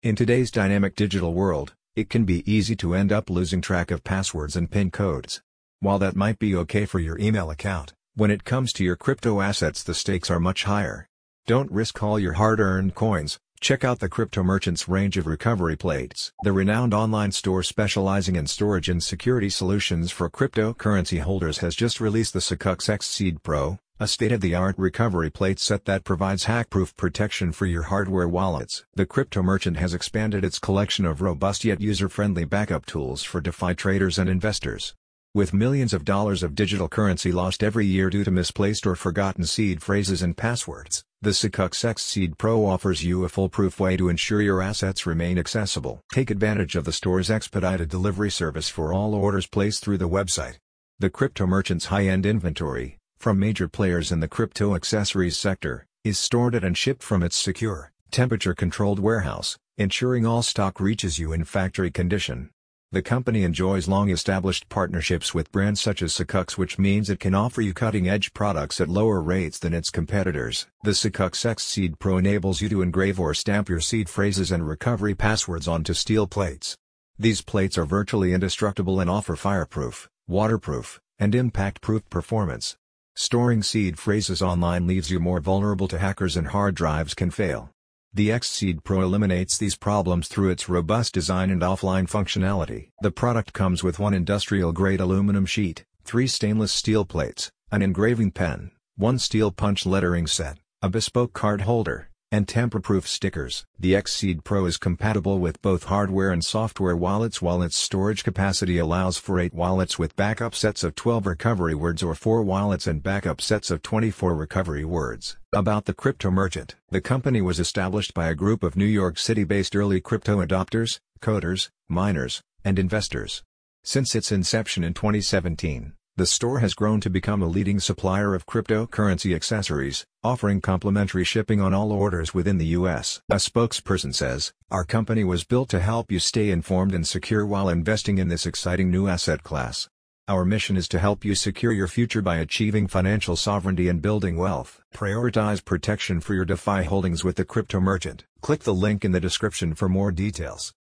In today's dynamic digital world, it can be easy to end up losing track of passwords and PIN codes. While that might be okay for your email account, when it comes to your crypto assets the stakes are much higher. Don't risk all your hard-earned coins, check out the Crypto Merchant's range of recovery plates. The renowned online store specializing in storage and security solutions for cryptocurrency holders has just released the Sakux X Seed Pro, a state-of-the-art recovery plate set that provides hack-proof protection for your hardware wallets. The Crypto Merchant has expanded its collection of robust yet user-friendly backup tools for DeFi traders and investors. With millions of dollars of digital currency lost every year due to misplaced or forgotten seed phrases and passwords, the Sakux X Seed Pro offers you a foolproof way to ensure your assets remain accessible. Take advantage of the store's expedited delivery service for all orders placed through the website. The crypto merchant's high-end inventory, from major players in the crypto accessories sector, is stored at and shipped from its secure, temperature-controlled warehouse, ensuring all stock reaches you in factory condition. The company enjoys long-established partnerships with brands such as Sakux which means it can offer you cutting-edge products at lower rates than its competitors. The Sakux X Seed Pro enables you to engrave or stamp your seed phrases and recovery passwords onto steel plates. These plates are virtually indestructible and offer fireproof, waterproof, and impact-proof performance. Storing seed phrases online leaves you more vulnerable to hackers and hard drives can fail. The X-Seed Pro eliminates these problems through its robust design and offline functionality. The product comes with one industrial-grade aluminum sheet, three stainless steel plates, an engraving pen, one steel punch lettering set, a bespoke card holder, and tamper-proof stickers. The X-Seed Pro is compatible with both hardware and software wallets while its storage capacity allows for 8 wallets with backup sets of 12 recovery words or 4 wallets and backup sets of 24 recovery words. About the crypto merchant. The company was established by a group of New York City-based early crypto adopters, coders, miners, and investors. Since its inception in 2017, the store has grown to become a leading supplier of cryptocurrency accessories, offering complimentary shipping on all orders within the U.S. A spokesperson says, Our company was built to help you stay informed and secure while investing in this exciting new asset class. Our mission is to help you secure your future by achieving financial sovereignty and building wealth. Prioritize protection for your DeFi holdings with the crypto merchant. Click the link in the description for more details.